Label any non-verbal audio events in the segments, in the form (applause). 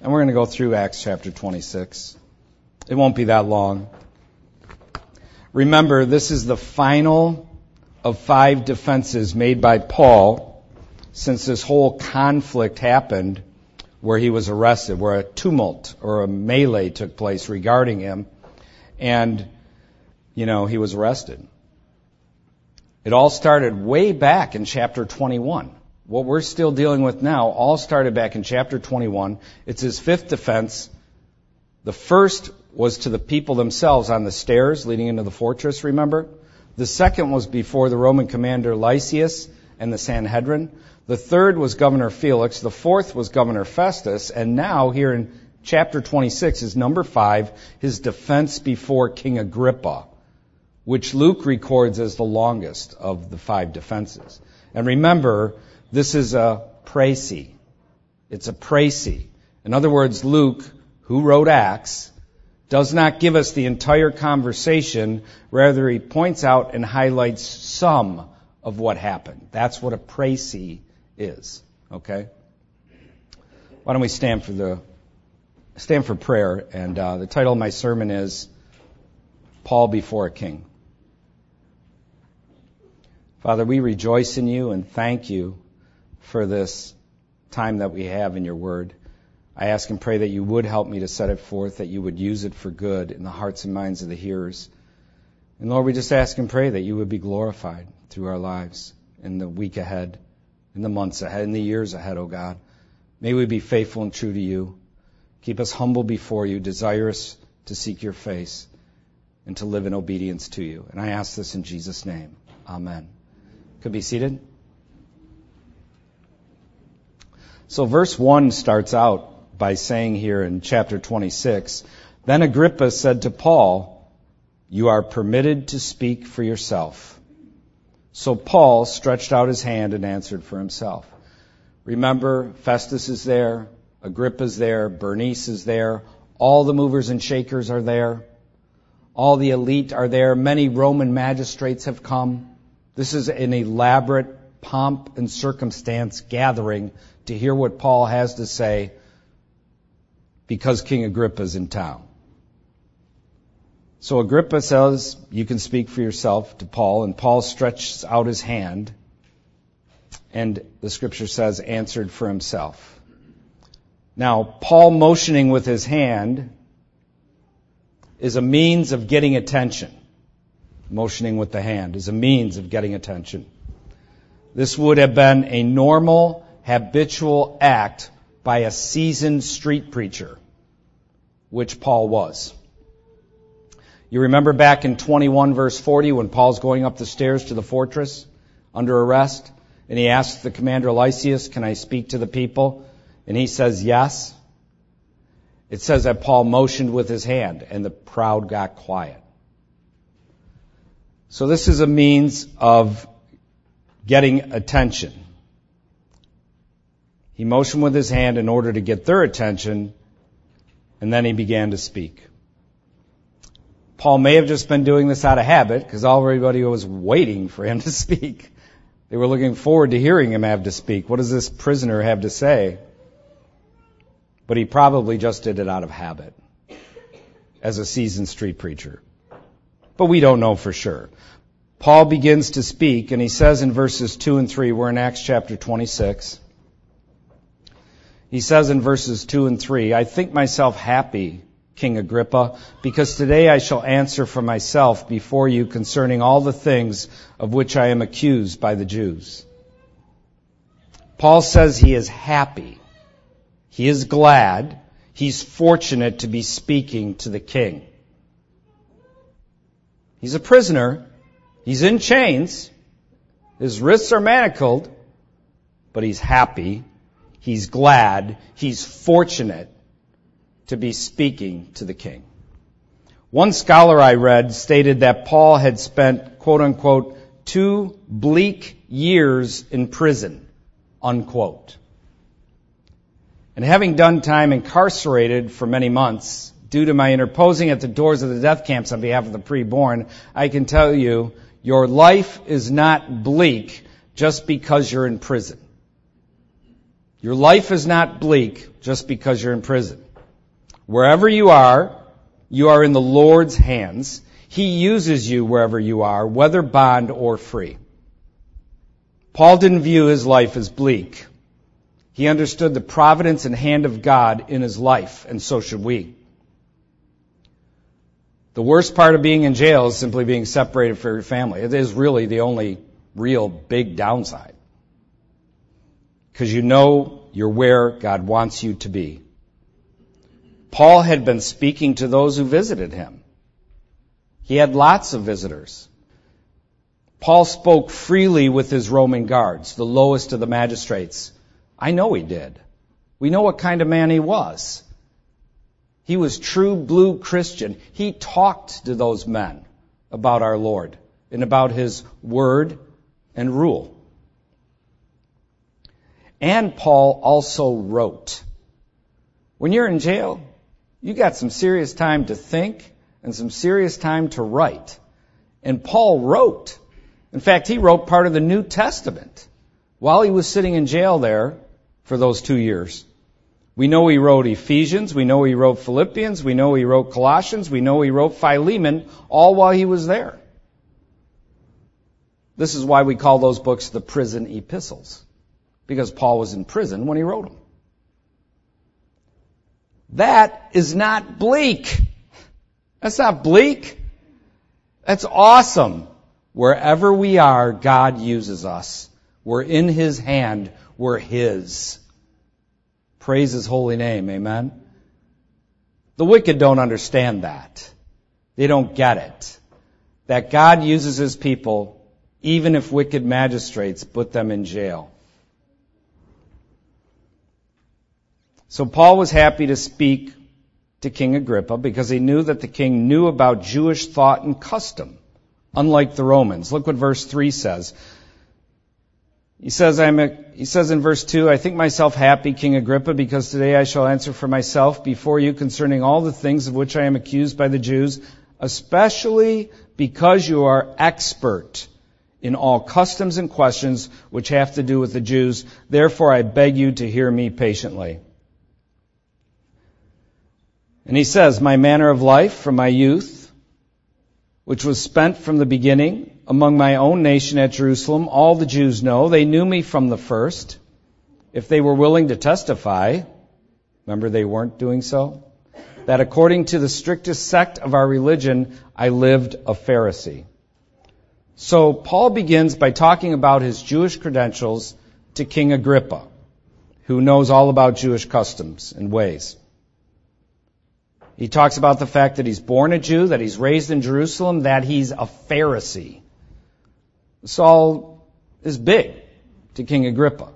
And we're going to go through Acts chapter 26. It won't be that long. Remember, this is the final of five defenses made by Paul since this whole conflict happened where he was arrested, where a tumult or a melee took place regarding him. And, you know, he was arrested. It all started way back in chapter 21. What we're still dealing with now all started back in chapter 21. It's his fifth defense. The first was to the people themselves on the stairs leading into the fortress, remember? The second was before the Roman commander Lysias and the Sanhedrin. The third was Governor Felix. The fourth was Governor Festus. And now, here in chapter 26, is number five, his defense before King Agrippa, which Luke records as the longest of the five defenses. And remember, this is a précis. It's a précis. In other words, Luke, who wrote Acts, does not give us the entire conversation. Rather, he points out and highlights some of what happened. That's what a précis is. Okay? Why don't we stand for the stand for prayer? And uh, the title of my sermon is Paul before a king. Father, we rejoice in you and thank you for this time that we have in your word. I ask and pray that you would help me to set it forth, that you would use it for good in the hearts and minds of the hearers. And Lord, we just ask and pray that you would be glorified through our lives in the week ahead in the months ahead, in the years ahead, O oh God. May we be faithful and true to you. Keep us humble before you, desirous to seek your face and to live in obedience to you. And I ask this in Jesus' name. Amen. Could be seated. So verse 1 starts out by saying here in chapter 26, Then Agrippa said to Paul, You are permitted to speak for yourself. So Paul stretched out his hand and answered for himself. Remember, Festus is there, Agrippa's there, Bernice is there, all the movers and shakers are there, all the elite are there, many Roman magistrates have come. This is an elaborate pomp and circumstance gathering to hear what Paul has to say because King Agrippa is in town. So Agrippa says, You can speak for yourself to Paul, and Paul stretches out his hand, and the scripture says, answered for himself. Now, Paul motioning with his hand is a means of getting attention. Motioning with the hand is a means of getting attention. This would have been a normal, habitual act by a seasoned street preacher, which Paul was. You remember back in 21 verse 40 when Paul's going up the stairs to the fortress under arrest and he asks the commander Lysias, can I speak to the people? And he says yes. It says that Paul motioned with his hand and the crowd got quiet. So this is a means of getting attention. He motioned with his hand in order to get their attention and then he began to speak. Paul may have just been doing this out of habit because everybody was waiting for him to (laughs) speak. They were looking forward to hearing him have to speak. What does this prisoner have to say? But he probably just did it out of habit as a seasoned street preacher. But we don't know for sure. Paul begins to speak and he says in verses 2 and 3, we're in Acts chapter 26. He says in verses 2 and 3, I think myself happy King Agrippa, because today I shall answer for myself before you concerning all the things of which I am accused by the Jews. Paul says he is happy. He is glad. He's fortunate to be speaking to the king. He's a prisoner. He's in chains. His wrists are manacled, but he's happy. He's glad. He's fortunate to be speaking to the king. One scholar I read stated that Paul had spent, quote unquote, two bleak years in prison, unquote. And having done time incarcerated for many months, due to my interposing at the doors of the death camps on behalf of the preborn, I can tell you, your life is not bleak just because you're in prison. Your life is not bleak just because you're in prison. Wherever you are, you are in the Lord's hands. He uses you wherever you are, whether bond or free. Paul didn't view his life as bleak. He understood the providence and hand of God in his life, and so should we. The worst part of being in jail is simply being separated from your family. It is really the only real big downside. Because you know you're where God wants you to be. Paul had been speaking to those who visited him. He had lots of visitors. Paul spoke freely with his Roman guards, the lowest of the magistrates. I know he did. We know what kind of man he was. He was true blue Christian. He talked to those men about our Lord and about his word and rule. And Paul also wrote. When you're in jail, you got some serious time to think and some serious time to write. And Paul wrote. In fact, he wrote part of the New Testament while he was sitting in jail there for those two years. We know he wrote Ephesians, we know he wrote Philippians, we know he wrote Colossians, we know he wrote Philemon, all while he was there. This is why we call those books the prison epistles, because Paul was in prison when he wrote them. That is not bleak. That's not bleak. That's awesome. Wherever we are, God uses us. We're in His hand. We're His. Praise His holy name. Amen. The wicked don't understand that. They don't get it. That God uses His people even if wicked magistrates put them in jail. So Paul was happy to speak to King Agrippa because he knew that the king knew about Jewish thought and custom, unlike the Romans. Look what verse 3 says. He says, I'm a, he says in verse 2, I think myself happy, King Agrippa, because today I shall answer for myself before you concerning all the things of which I am accused by the Jews, especially because you are expert in all customs and questions which have to do with the Jews. Therefore I beg you to hear me patiently. And he says, My manner of life from my youth, which was spent from the beginning, among my own nation at Jerusalem, all the Jews know. They knew me from the first. If they were willing to testify, remember they weren't doing so, that according to the strictest sect of our religion, I lived a Pharisee. So Paul begins by talking about his Jewish credentials to King Agrippa, who knows all about Jewish customs and ways. He talks about the fact that he's born a Jew, that he's raised in Jerusalem, that he's a Pharisee. Saul is big to King Agrippa.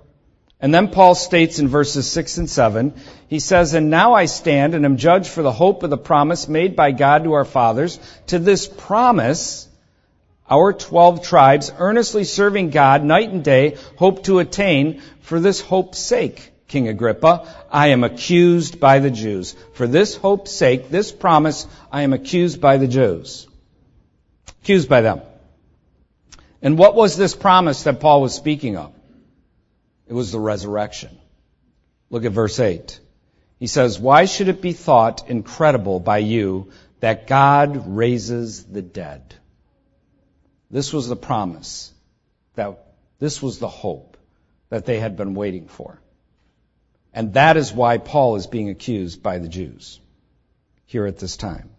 And then Paul states in verses 6 and 7, he says, And now I stand and am judged for the hope of the promise made by God to our fathers. To this promise, our twelve tribes, earnestly serving God night and day, hope to attain for this hope's sake. King Agrippa, I am accused by the Jews. For this hope's sake, this promise, I am accused by the Jews. Accused by them. And what was this promise that Paul was speaking of? It was the resurrection. Look at verse 8. He says, Why should it be thought incredible by you that God raises the dead? This was the promise. That this was the hope that they had been waiting for. And that is why Paul is being accused by the Jews here at this time.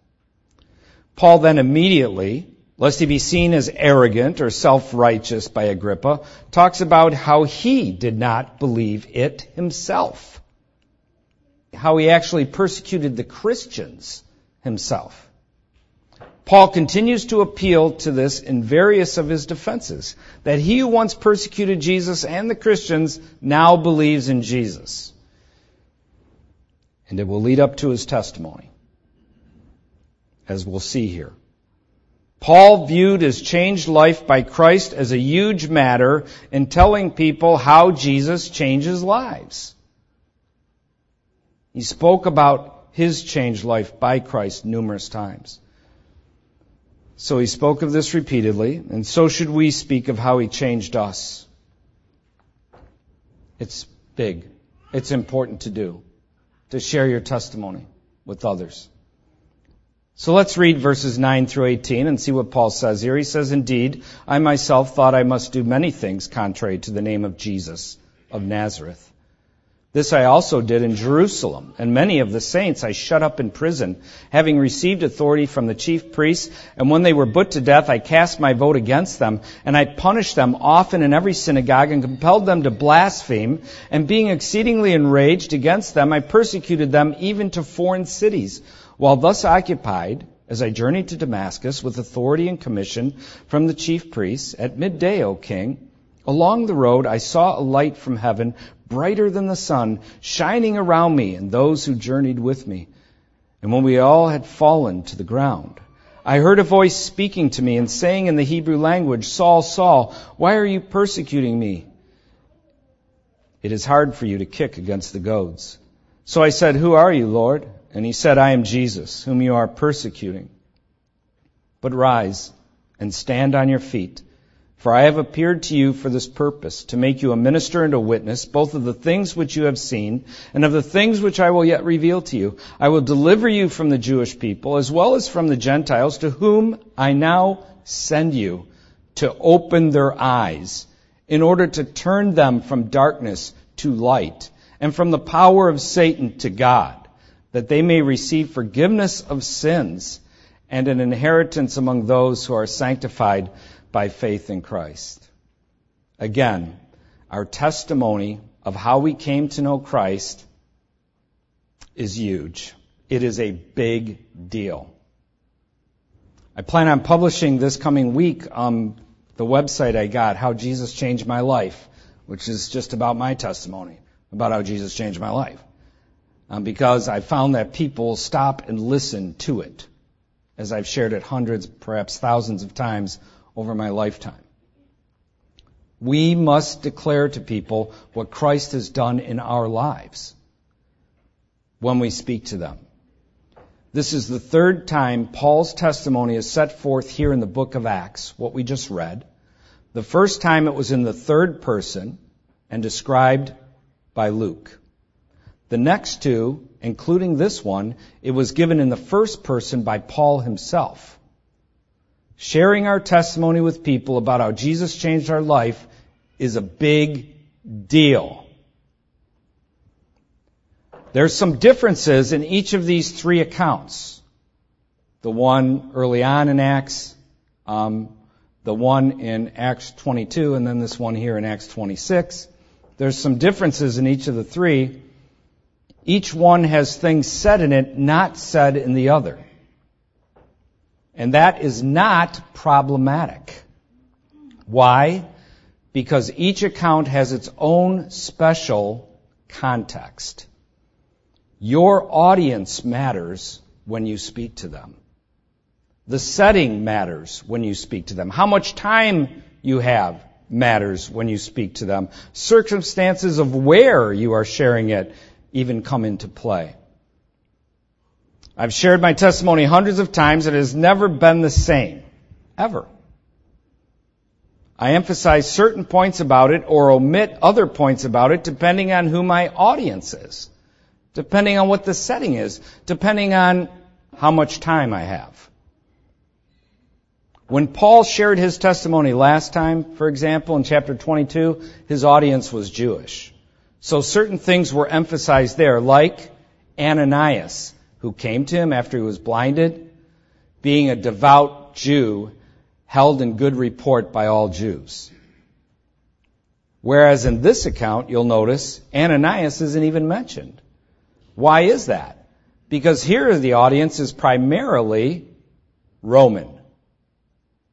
Paul then immediately lest he be seen as arrogant or self-righteous by Agrippa, talks about how he did not believe it himself. How he actually persecuted the Christians himself. Paul continues to appeal to this in various of his defenses, that he who once persecuted Jesus and the Christians now believes in Jesus. And it will lead up to his testimony, as we'll see here. Paul viewed his changed life by Christ as a huge matter in telling people how Jesus changes lives. He spoke about his changed life by Christ numerous times. So he spoke of this repeatedly, and so should we speak of how he changed us. It's big. it's important to do, to share your testimony with others. So let's read verses 9 through 18 and see what Paul says here. He says, Indeed, I myself thought I must do many things contrary to the name of Jesus of Nazareth. This I also did in Jerusalem, and many of the saints I shut up in prison, having received authority from the chief priests, and when they were put to death, I cast my vote against them, and I punished them often in every synagogue, and compelled them to blaspheme, and being exceedingly enraged against them, I persecuted them even to foreign cities. While thus occupied, as I journeyed to Damascus with authority and commission from the chief priests, at midday, O king, along the road I saw a light from heaven, brighter than the sun, shining around me and those who journeyed with me. And when we all had fallen to the ground, I heard a voice speaking to me and saying in the Hebrew language, Saul, Saul, why are you persecuting me? It is hard for you to kick against the goads. So I said, Who are you, Lord? And he said, I am Jesus, whom you are persecuting. But rise and stand on your feet for I have appeared to you for this purpose, to make you a minister and a witness, both of the things which you have seen, and of the things which I will yet reveal to you. I will deliver you from the Jewish people, as well as from the Gentiles, to whom I now send you, to open their eyes, in order to turn them from darkness to light, and from the power of Satan to God, that they may receive forgiveness of sins, and an inheritance among those who are sanctified by faith in Christ. Again, our testimony of how we came to know Christ is huge. It is a big deal. I plan on publishing this coming week on the website I got, How Jesus Changed My Life, which is just about my testimony about how Jesus changed my life. Um, because I found that people stop and listen to it, as I've shared it hundreds, perhaps thousands of times over my lifetime. We must declare to people what Christ has done in our lives when we speak to them. This is the third time Paul's testimony is set forth here in the book of Acts, what we just read. The first time it was in the third person and described by Luke. The next two, including this one, it was given in the first person by Paul himself. Sharing our testimony with people about how Jesus changed our life is a big deal. There's some differences in each of these three accounts. The one early on in Acts, um, the one in Acts 22, and then this one here in Acts 26. There's some differences in each of the three. Each one has things said in it not said in the other. And that is not problematic. Why? Because each account has its own special context. Your audience matters when you speak to them. The setting matters when you speak to them. How much time you have matters when you speak to them. Circumstances of where you are sharing it even come into play. I've shared my testimony hundreds of times. It has never been the same. Ever. I emphasize certain points about it or omit other points about it depending on who my audience is. Depending on what the setting is. Depending on how much time I have. When Paul shared his testimony last time, for example, in chapter 22, his audience was Jewish. So certain things were emphasized there, like Ananias who came to him after he was blinded, being a devout Jew, held in good report by all Jews. Whereas in this account, you'll notice Ananias isn't even mentioned. Why is that? Because here the audience is primarily Roman.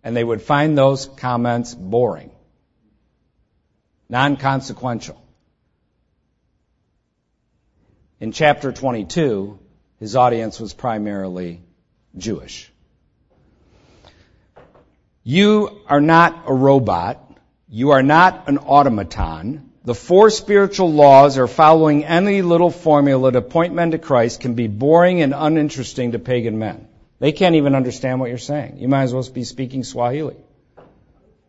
And they would find those comments boring, non-consequential. In chapter 22, his audience was primarily Jewish. You are not a robot. You are not an automaton. The four spiritual laws or following any little formula to point men to Christ can be boring and uninteresting to pagan men. They can't even understand what you're saying. You might as well be speaking Swahili.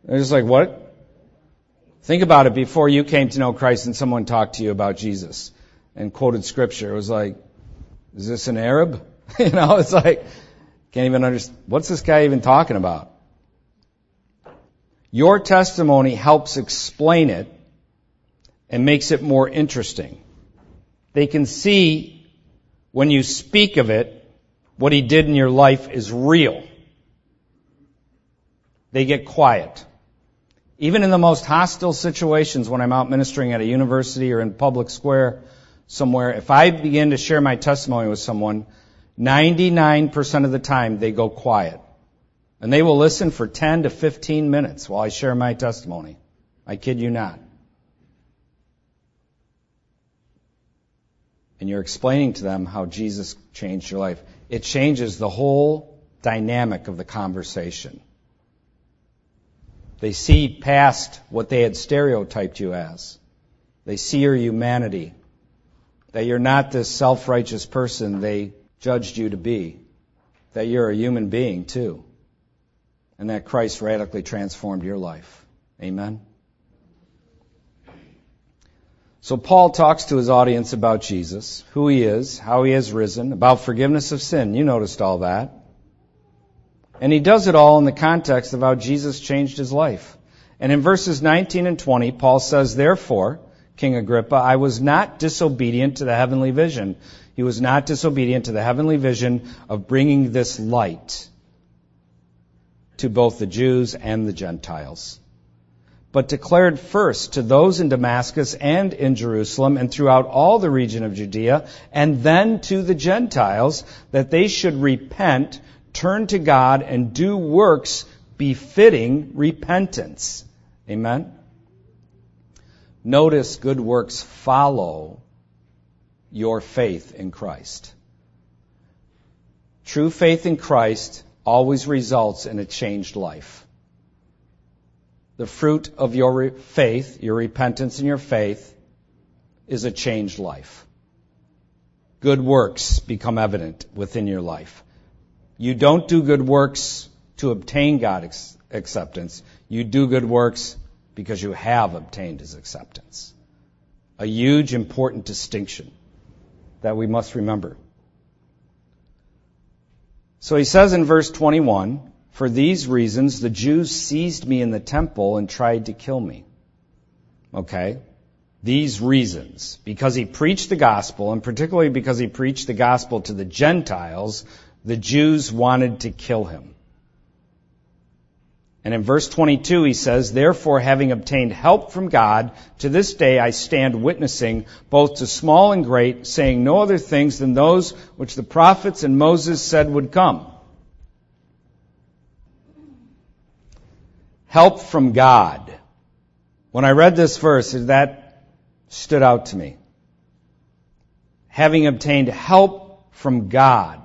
They're just like, what? Think about it before you came to know Christ and someone talked to you about Jesus. and quoted scripture. It was like, is this an Arab? (laughs) you know, it's like, can't even understand. What's this guy even talking about? Your testimony helps explain it and makes it more interesting. They can see when you speak of it, what he did in your life is real. They get quiet. Even in the most hostile situations when I'm out ministering at a university or in public square somewhere, if I begin to share my testimony with someone, 99% of the time they go quiet. And they will listen for 10 to 15 minutes while I share my testimony. I kid you not. And you're explaining to them how Jesus changed your life. It changes the whole dynamic of the conversation. They see past what they had stereotyped you as. They see your humanity. That you're not this self-righteous person they judged you to be. That you're a human being too. And that Christ radically transformed your life. Amen? So Paul talks to his audience about Jesus, who he is, how he has risen, about forgiveness of sin. You noticed all that. And he does it all in the context of how Jesus changed his life. And in verses 19 and 20, Paul says, Therefore, King Agrippa, I was not disobedient to the heavenly vision. He was not disobedient to the heavenly vision of bringing this light to both the Jews and the Gentiles. But declared first to those in Damascus and in Jerusalem and throughout all the region of Judea, and then to the Gentiles, that they should repent turn to God and do works befitting repentance. Amen? Notice good works follow your faith in Christ. True faith in Christ always results in a changed life. The fruit of your faith, your repentance and your faith, is a changed life. Good works become evident within your life. You don't do good works to obtain God's acceptance. You do good works because you have obtained His acceptance. A huge, important distinction that we must remember. So he says in verse 21, For these reasons the Jews seized me in the temple and tried to kill me. Okay? These reasons. Because he preached the gospel, and particularly because he preached the gospel to the Gentiles, the Jews wanted to kill him. And in verse 22 he says, Therefore having obtained help from God, to this day I stand witnessing both to small and great, saying no other things than those which the prophets and Moses said would come. Help from God. When I read this verse, that stood out to me. Having obtained help from God.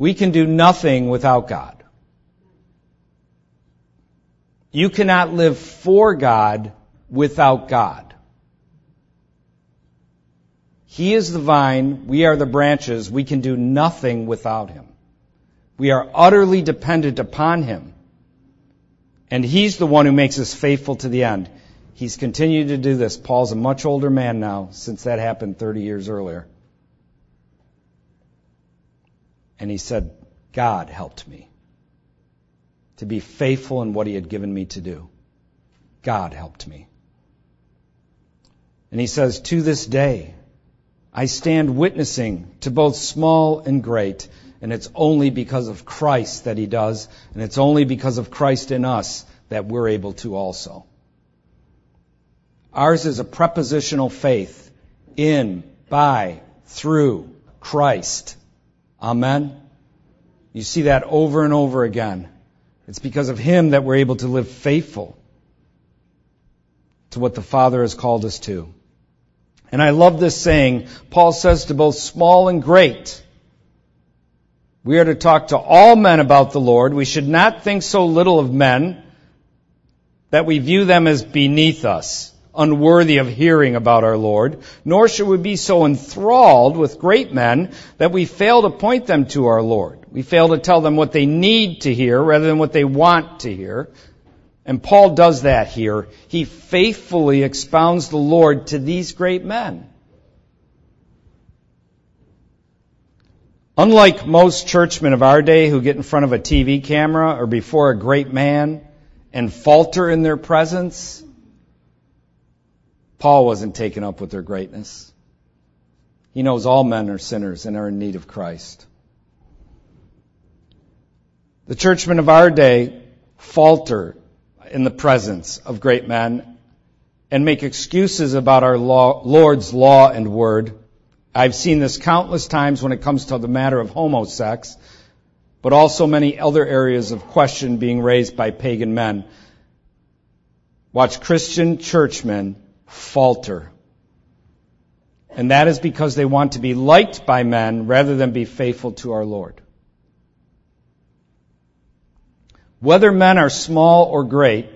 We can do nothing without God. You cannot live for God without God. He is the vine, we are the branches, we can do nothing without Him. We are utterly dependent upon Him. And He's the one who makes us faithful to the end. He's continued to do this. Paul's a much older man now since that happened 30 years earlier. And he said, God helped me to be faithful in what he had given me to do. God helped me. And he says, to this day, I stand witnessing to both small and great, and it's only because of Christ that he does, and it's only because of Christ in us that we're able to also. Ours is a prepositional faith in, by, through Christ. Amen? You see that over and over again. It's because of Him that we're able to live faithful to what the Father has called us to. And I love this saying. Paul says to both small and great, we are to talk to all men about the Lord. We should not think so little of men that we view them as beneath us unworthy of hearing about our Lord, nor should we be so enthralled with great men that we fail to point them to our Lord. We fail to tell them what they need to hear rather than what they want to hear. And Paul does that here. He faithfully expounds the Lord to these great men. Unlike most churchmen of our day who get in front of a TV camera or before a great man and falter in their presence, Paul wasn't taken up with their greatness. He knows all men are sinners and are in need of Christ. The churchmen of our day falter in the presence of great men and make excuses about our law, Lord's law and word. I've seen this countless times when it comes to the matter of homosex, but also many other areas of question being raised by pagan men. Watch Christian churchmen falter. And that is because they want to be liked by men rather than be faithful to our Lord. Whether men are small or great,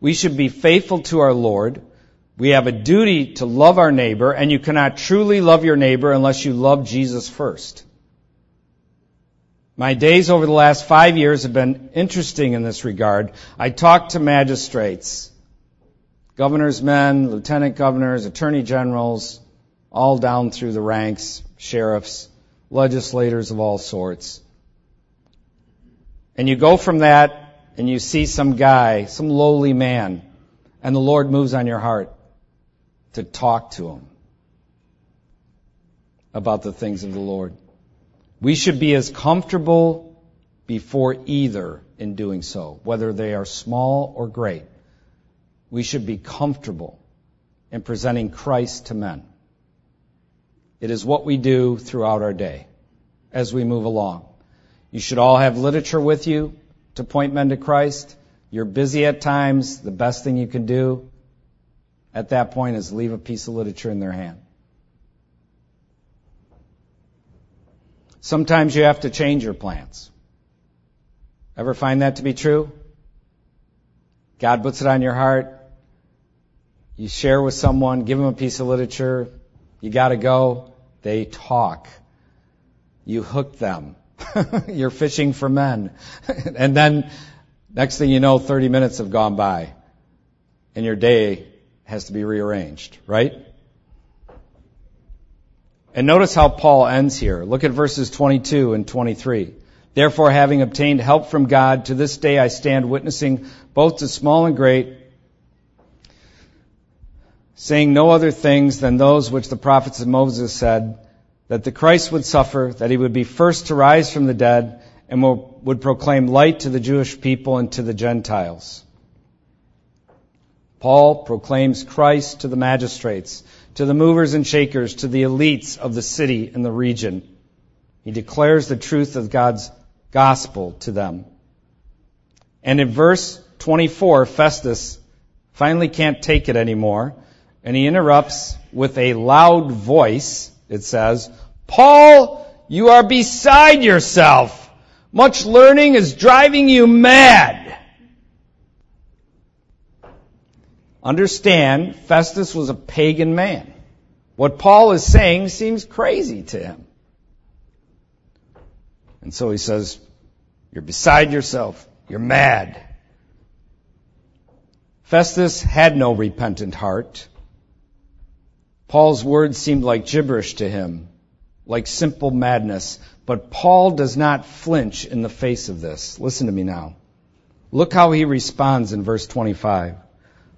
we should be faithful to our Lord. We have a duty to love our neighbor, and you cannot truly love your neighbor unless you love Jesus first. My days over the last five years have been interesting in this regard. I talked to magistrates, governors' men, lieutenant governors, attorney generals, all down through the ranks, sheriffs, legislators of all sorts. And you go from that and you see some guy, some lowly man, and the Lord moves on your heart to talk to him about the things of the Lord. We should be as comfortable before either in doing so, whether they are small or great. We should be comfortable in presenting Christ to men. It is what we do throughout our day as we move along. You should all have literature with you to point men to Christ. You're busy at times. The best thing you can do at that point is leave a piece of literature in their hand. Sometimes you have to change your plans. Ever find that to be true? God puts it on your heart. You share with someone, give them a piece of literature. You gotta go. They talk. You hook them. (laughs) You're fishing for men. (laughs) and then next thing you know, 30 minutes have gone by and your day has to be rearranged, right? And notice how Paul ends here. Look at verses 22 and 23. Therefore, having obtained help from God, to this day I stand witnessing both to small and great, saying no other things than those which the prophets of Moses said, that the Christ would suffer, that he would be first to rise from the dead, and would proclaim light to the Jewish people and to the Gentiles. Paul proclaims Christ to the magistrates, to the movers and shakers, to the elites of the city and the region. He declares the truth of God's gospel to them. And in verse 24, Festus finally can't take it anymore, and he interrupts with a loud voice it says, Paul, you are beside yourself. Much learning is driving you mad. Understand, Festus was a pagan man. What Paul is saying seems crazy to him. And so he says, You're beside yourself. You're mad. Festus had no repentant heart. Paul's words seemed like gibberish to him, like simple madness. But Paul does not flinch in the face of this. Listen to me now. Look how he responds in verse 25.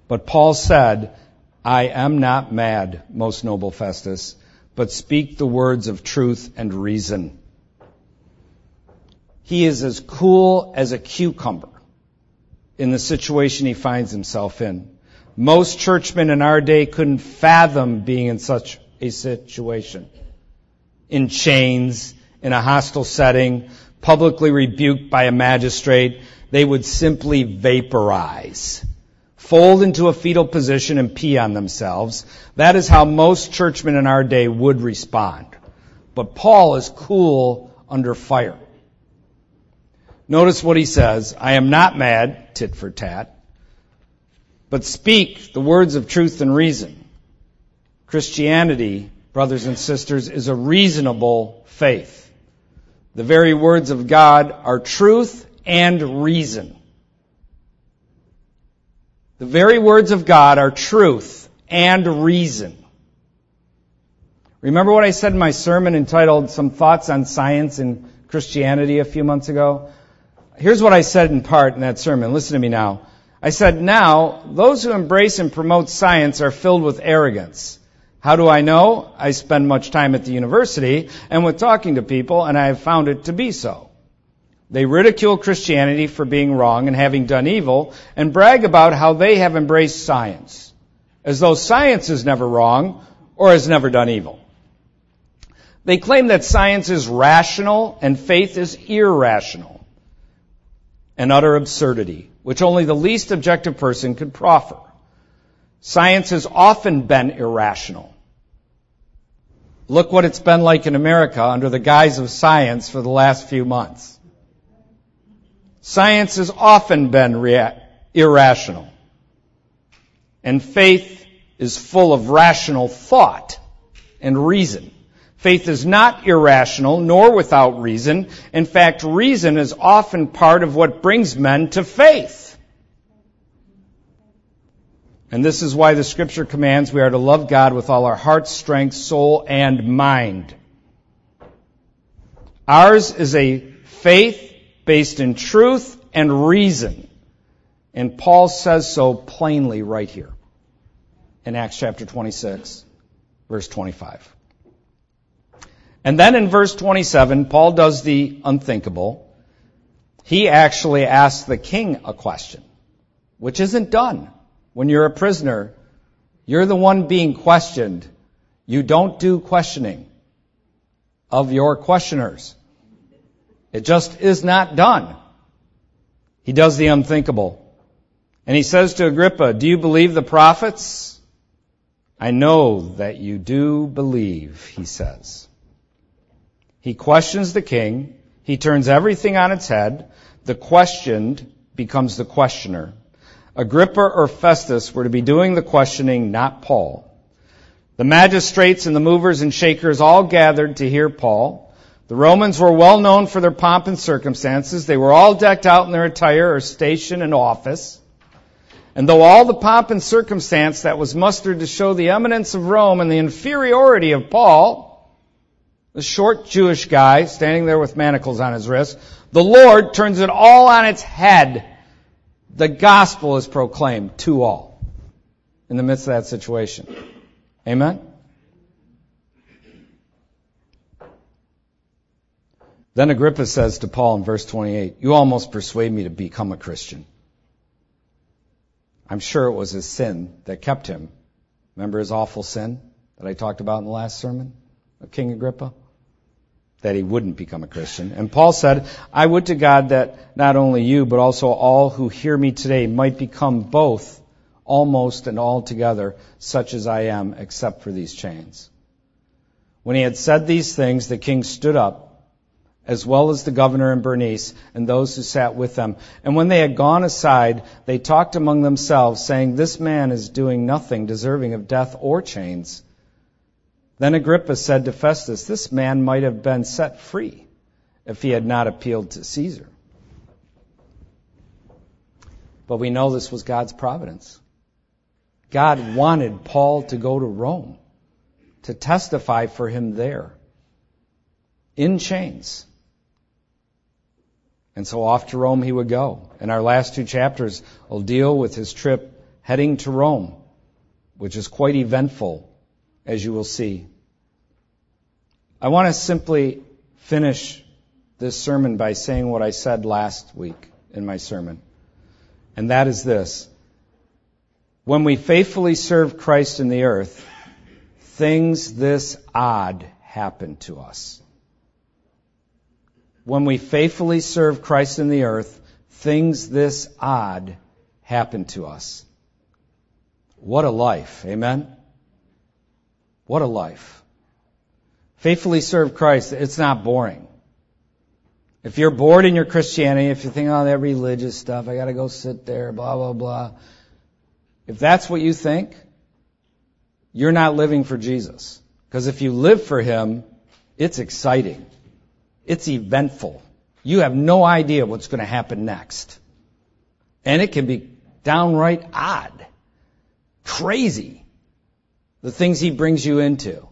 But Paul said, I am not mad, most noble Festus, but speak the words of truth and reason. He is as cool as a cucumber in the situation he finds himself in. Most churchmen in our day couldn't fathom being in such a situation. In chains, in a hostile setting, publicly rebuked by a magistrate, they would simply vaporize, fold into a fetal position and pee on themselves. That is how most churchmen in our day would respond. But Paul is cool under fire. Notice what he says. I am not mad, tit for tat but speak the words of truth and reason. Christianity, brothers and sisters, is a reasonable faith. The very words of God are truth and reason. The very words of God are truth and reason. Remember what I said in my sermon entitled Some Thoughts on Science and Christianity a few months ago? Here's what I said in part in that sermon. Listen to me now. I said, now, those who embrace and promote science are filled with arrogance. How do I know? I spend much time at the university and with talking to people, and I have found it to be so. They ridicule Christianity for being wrong and having done evil, and brag about how they have embraced science, as though science is never wrong or has never done evil. They claim that science is rational and faith is irrational. An utter absurdity, which only the least objective person could proffer. Science has often been irrational. Look what it's been like in America under the guise of science for the last few months. Science has often been rea- irrational. And faith is full of rational thought and reason. Faith is not irrational nor without reason. In fact, reason is often part of what brings men to faith. And this is why the scripture commands we are to love God with all our heart, strength, soul, and mind. Ours is a faith based in truth and reason. And Paul says so plainly right here in Acts chapter 26, verse 25. And then in verse 27, Paul does the unthinkable. He actually asks the king a question, which isn't done when you're a prisoner, you're the one being questioned. You don't do questioning of your questioners. It just is not done. He does the unthinkable. And he says to Agrippa, Do you believe the prophets? I know that you do believe, he says. He questions the king. He turns everything on its head. The questioned becomes the questioner. Agrippa or Festus were to be doing the questioning, not Paul. The magistrates and the movers and shakers all gathered to hear Paul. The Romans were well known for their pomp and circumstances. They were all decked out in their attire or station and office. And though all the pomp and circumstance that was mustered to show the eminence of Rome and the inferiority of Paul, the short Jewish guy standing there with manacles on his wrists, the Lord turns it all on its head the gospel is proclaimed to all in the midst of that situation. Amen? Then Agrippa says to Paul in verse 28, You almost persuade me to become a Christian. I'm sure it was his sin that kept him. Remember his awful sin that I talked about in the last sermon of King Agrippa? That he wouldn't become a Christian. And Paul said, I would to God that not only you, but also all who hear me today might become both, almost and altogether, such as I am, except for these chains. When he had said these things, the king stood up, as well as the governor and Bernice, and those who sat with them. And when they had gone aside, they talked among themselves, saying, This man is doing nothing deserving of death or chains. Then Agrippa said to Festus, This man might have been set free if he had not appealed to Caesar. But we know this was God's providence. God wanted Paul to go to Rome to testify for him there in chains. And so off to Rome he would go. And our last two chapters will deal with his trip heading to Rome, which is quite eventful as you will see. I want to simply finish this sermon by saying what I said last week in my sermon. And that is this. When we faithfully serve Christ in the earth, things this odd happen to us. When we faithfully serve Christ in the earth, things this odd happen to us. What a life. Amen? What a life. Faithfully serve Christ, it's not boring. If you're bored in your Christianity, if you think, oh, that religious stuff, I gotta go sit there, blah, blah, blah. If that's what you think, you're not living for Jesus. Because if you live for Him, it's exciting. It's eventful. You have no idea what's going to happen next. And it can be downright odd, crazy. The things he brings you into,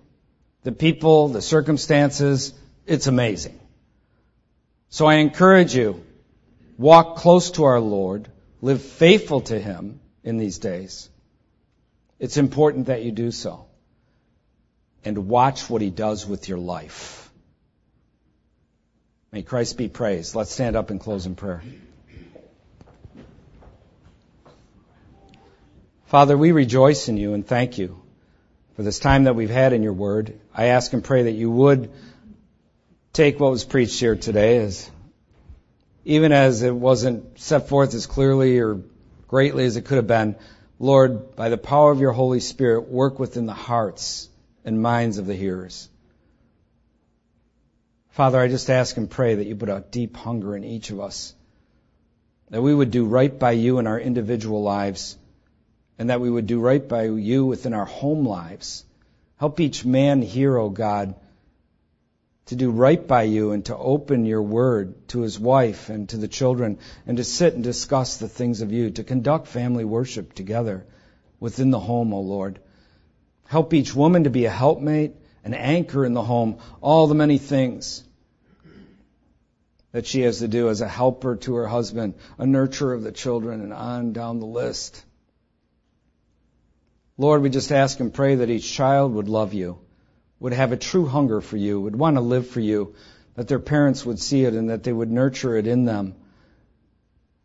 the people, the circumstances, it's amazing. So I encourage you, walk close to our Lord, live faithful to him in these days. It's important that you do so. And watch what he does with your life. May Christ be praised. Let's stand up and close in prayer. Father, we rejoice in you and thank you for this time that we've had in your word. I ask and pray that you would take what was preached here today as even as it wasn't set forth as clearly or greatly as it could have been, Lord, by the power of your Holy Spirit, work within the hearts and minds of the hearers. Father, I just ask and pray that you put a deep hunger in each of us, that we would do right by you in our individual lives, and that we would do right by you within our home lives. Help each man here, O oh God, to do right by you and to open your word to his wife and to the children and to sit and discuss the things of you, to conduct family worship together within the home, O Lord. Help each woman to be a helpmate, an anchor in the home, all the many things that she has to do as a helper to her husband, a nurturer of the children, and on down the list. Lord, we just ask and pray that each child would love you would have a true hunger for you, would want to live for you, that their parents would see it and that they would nurture it in them.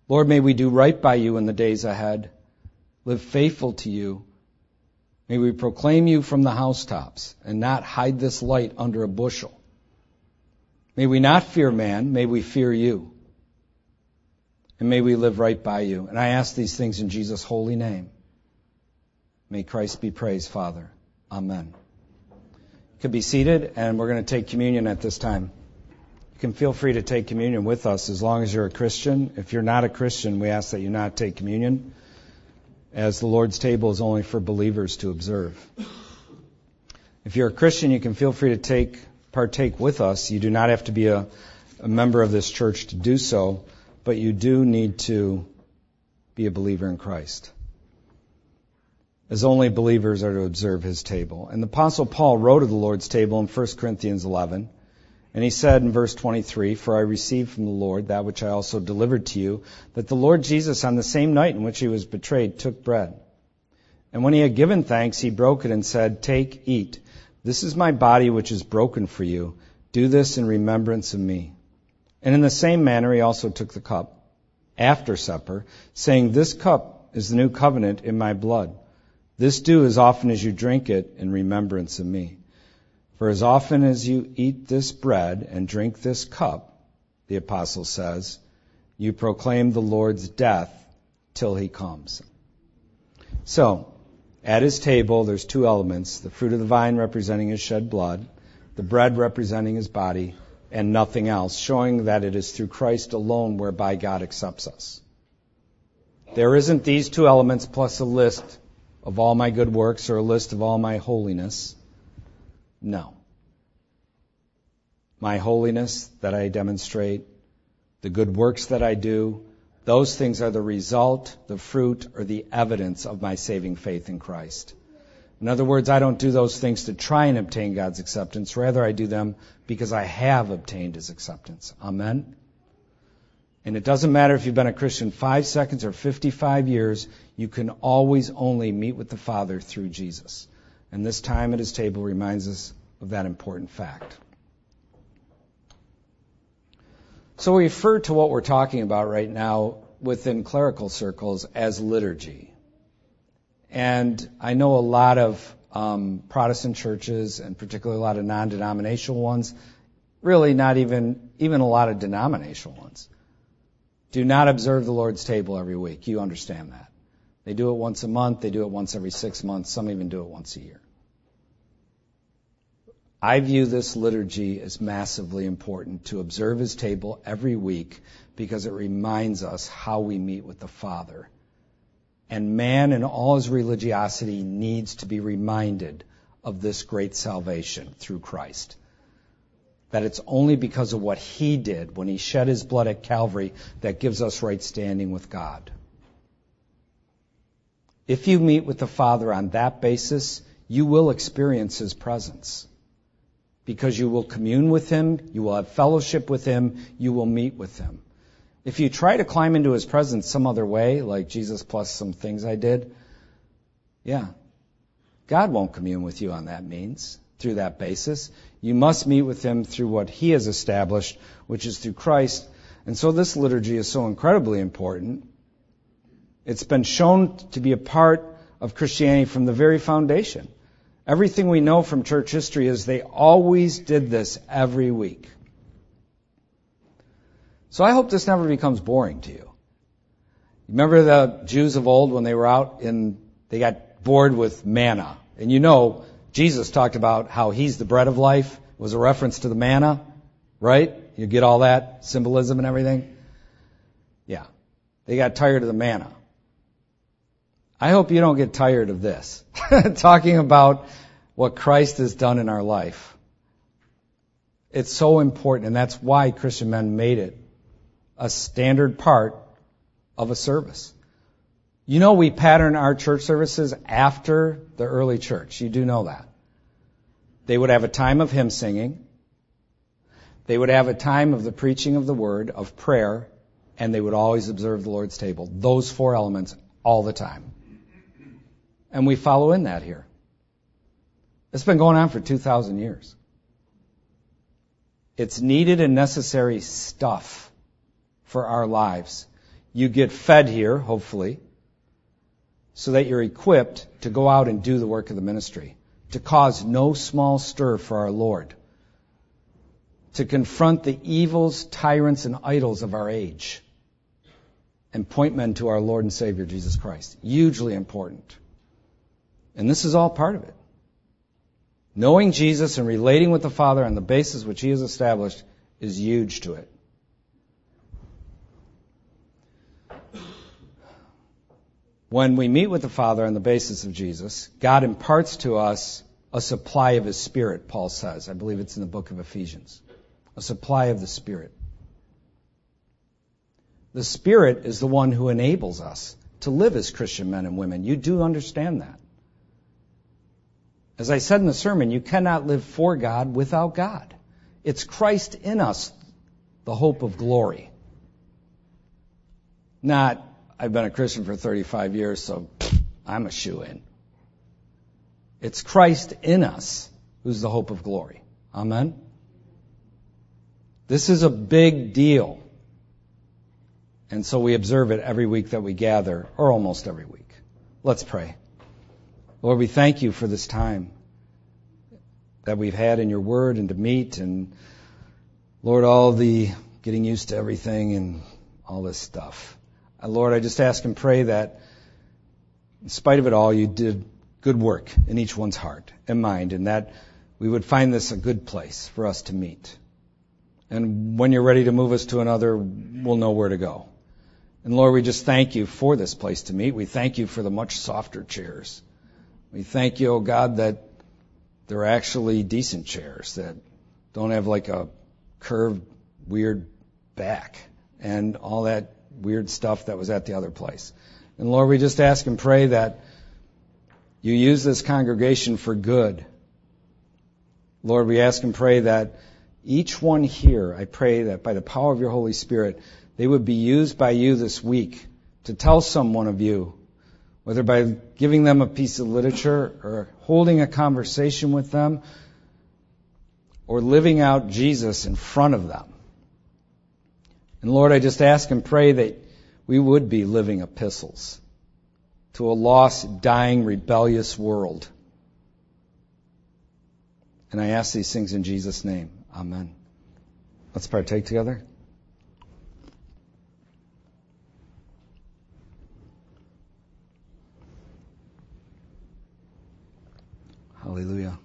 Lord, may we do right by you in the days ahead, live faithful to you. May we proclaim you from the housetops and not hide this light under a bushel. May we not fear man, may we fear you. And may we live right by you. And I ask these things in Jesus' holy name. May Christ be praised, Father. Amen could be seated, and we're going to take communion at this time. You can feel free to take communion with us as long as you're a Christian. If you're not a Christian, we ask that you not take communion, as the Lord's table is only for believers to observe. If you're a Christian, you can feel free to take partake with us. You do not have to be a, a member of this church to do so, but you do need to be a believer in Christ as only believers are to observe his table. And the apostle Paul wrote of the Lord's table in 1 Corinthians 11, and he said in verse 23, For I received from the Lord that which I also delivered to you, that the Lord Jesus on the same night in which he was betrayed took bread. And when he had given thanks, he broke it and said, Take, eat. This is my body which is broken for you. Do this in remembrance of me. And in the same manner he also took the cup after supper, saying, This cup is the new covenant in my blood. This do as often as you drink it in remembrance of me. For as often as you eat this bread and drink this cup, the apostle says, you proclaim the Lord's death till he comes. So, at his table, there's two elements the fruit of the vine representing his shed blood, the bread representing his body, and nothing else, showing that it is through Christ alone whereby God accepts us. There isn't these two elements plus a list of all my good works or a list of all my holiness. No. My holiness that I demonstrate, the good works that I do, those things are the result, the fruit, or the evidence of my saving faith in Christ. In other words, I don't do those things to try and obtain God's acceptance. Rather, I do them because I have obtained His acceptance. Amen? And it doesn't matter if you've been a Christian five seconds or 55 years, you can always only meet with the Father through Jesus. And this time at his table reminds us of that important fact. So we refer to what we're talking about right now within clerical circles as liturgy. And I know a lot of um, Protestant churches, and particularly a lot of non-denominational ones, really not even even a lot of denominational ones, do not observe the Lord's table every week. You understand that. They do it once a month, they do it once every six months, some even do it once a year. I view this liturgy as massively important to observe his table every week because it reminds us how we meet with the Father. And man in all his religiosity needs to be reminded of this great salvation through Christ that it's only because of what he did when he shed his blood at Calvary that gives us right standing with God. If you meet with the Father on that basis, you will experience His presence. Because you will commune with Him, you will have fellowship with Him, you will meet with Him. If you try to climb into His presence some other way, like Jesus plus some things I did, yeah, God won't commune with you on that means, through that basis. You must meet with Him through what He has established, which is through Christ. And so this liturgy is so incredibly important it's been shown to be a part of Christianity from the very foundation. Everything we know from church history is they always did this every week. So I hope this never becomes boring to you. Remember the Jews of old when they were out and they got bored with manna. And you know, Jesus talked about how he's the bread of life. It was a reference to the manna, right? You get all that symbolism and everything? Yeah. They got tired of the manna. I hope you don't get tired of this. (laughs) Talking about what Christ has done in our life. It's so important, and that's why Christian men made it a standard part of a service. You know, we pattern our church services after the early church. You do know that. They would have a time of hymn singing. They would have a time of the preaching of the word, of prayer, and they would always observe the Lord's table. Those four elements all the time. And we follow in that here. It's been going on for 2,000 years. It's needed and necessary stuff for our lives. You get fed here, hopefully, so that you're equipped to go out and do the work of the ministry, to cause no small stir for our Lord, to confront the evils, tyrants, and idols of our age, and point men to our Lord and Savior Jesus Christ. Hugely important. And this is all part of it. Knowing Jesus and relating with the Father on the basis which He has established is huge to it. When we meet with the Father on the basis of Jesus, God imparts to us a supply of His Spirit, Paul says. I believe it's in the book of Ephesians. A supply of the Spirit. The Spirit is the one who enables us to live as Christian men and women. You do understand that. As I said in the sermon, you cannot live for God without God. It's Christ in us, the hope of glory. Not, I've been a Christian for 35 years, so I'm a shoe in. It's Christ in us who's the hope of glory. Amen? This is a big deal. And so we observe it every week that we gather, or almost every week. Let's pray. Lord, we thank you for this time that we've had in your word and to meet and Lord, all the getting used to everything and all this stuff. Uh, Lord, I just ask and pray that in spite of it all, you did good work in each one's heart and mind and that we would find this a good place for us to meet. And when you're ready to move us to another, we'll know where to go. And Lord, we just thank you for this place to meet. We thank you for the much softer chairs. We thank you, oh God, that they're actually decent chairs that don't have like a curved, weird back and all that weird stuff that was at the other place. And Lord, we just ask and pray that you use this congregation for good. Lord, we ask and pray that each one here, I pray that by the power of your Holy Spirit, they would be used by you this week to tell someone of you whether by giving them a piece of literature or holding a conversation with them or living out Jesus in front of them. And Lord, I just ask and pray that we would be living epistles to a lost, dying, rebellious world. And I ask these things in Jesus' name. Amen. Let's partake together. Hallelujah.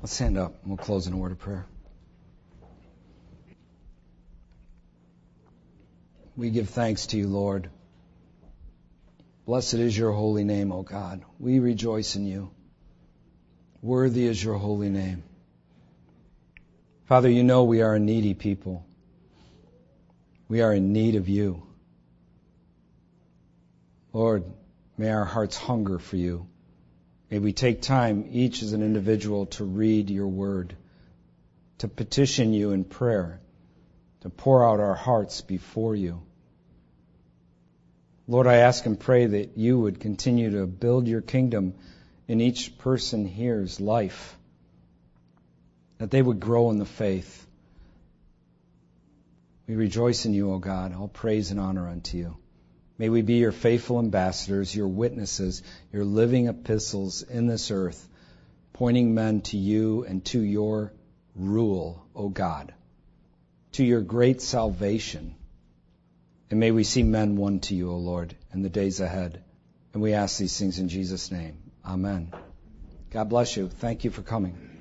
Let's stand up and we'll close in a word of prayer. We give thanks to you, Lord. Blessed is your holy name, O God. We rejoice in you. Worthy is your holy name. Father, you know we are a needy people. We are in need of you. Lord, May our hearts hunger for you. May we take time, each as an individual, to read your word, to petition you in prayer, to pour out our hearts before you. Lord, I ask and pray that you would continue to build your kingdom in each person here's life, that they would grow in the faith. We rejoice in you, O God. All praise and honor unto you. May we be your faithful ambassadors, your witnesses, your living epistles in this earth, pointing men to you and to your rule, O God, to your great salvation. And may we see men won to you, O Lord, in the days ahead. And we ask these things in Jesus' name. Amen. God bless you. Thank you for coming.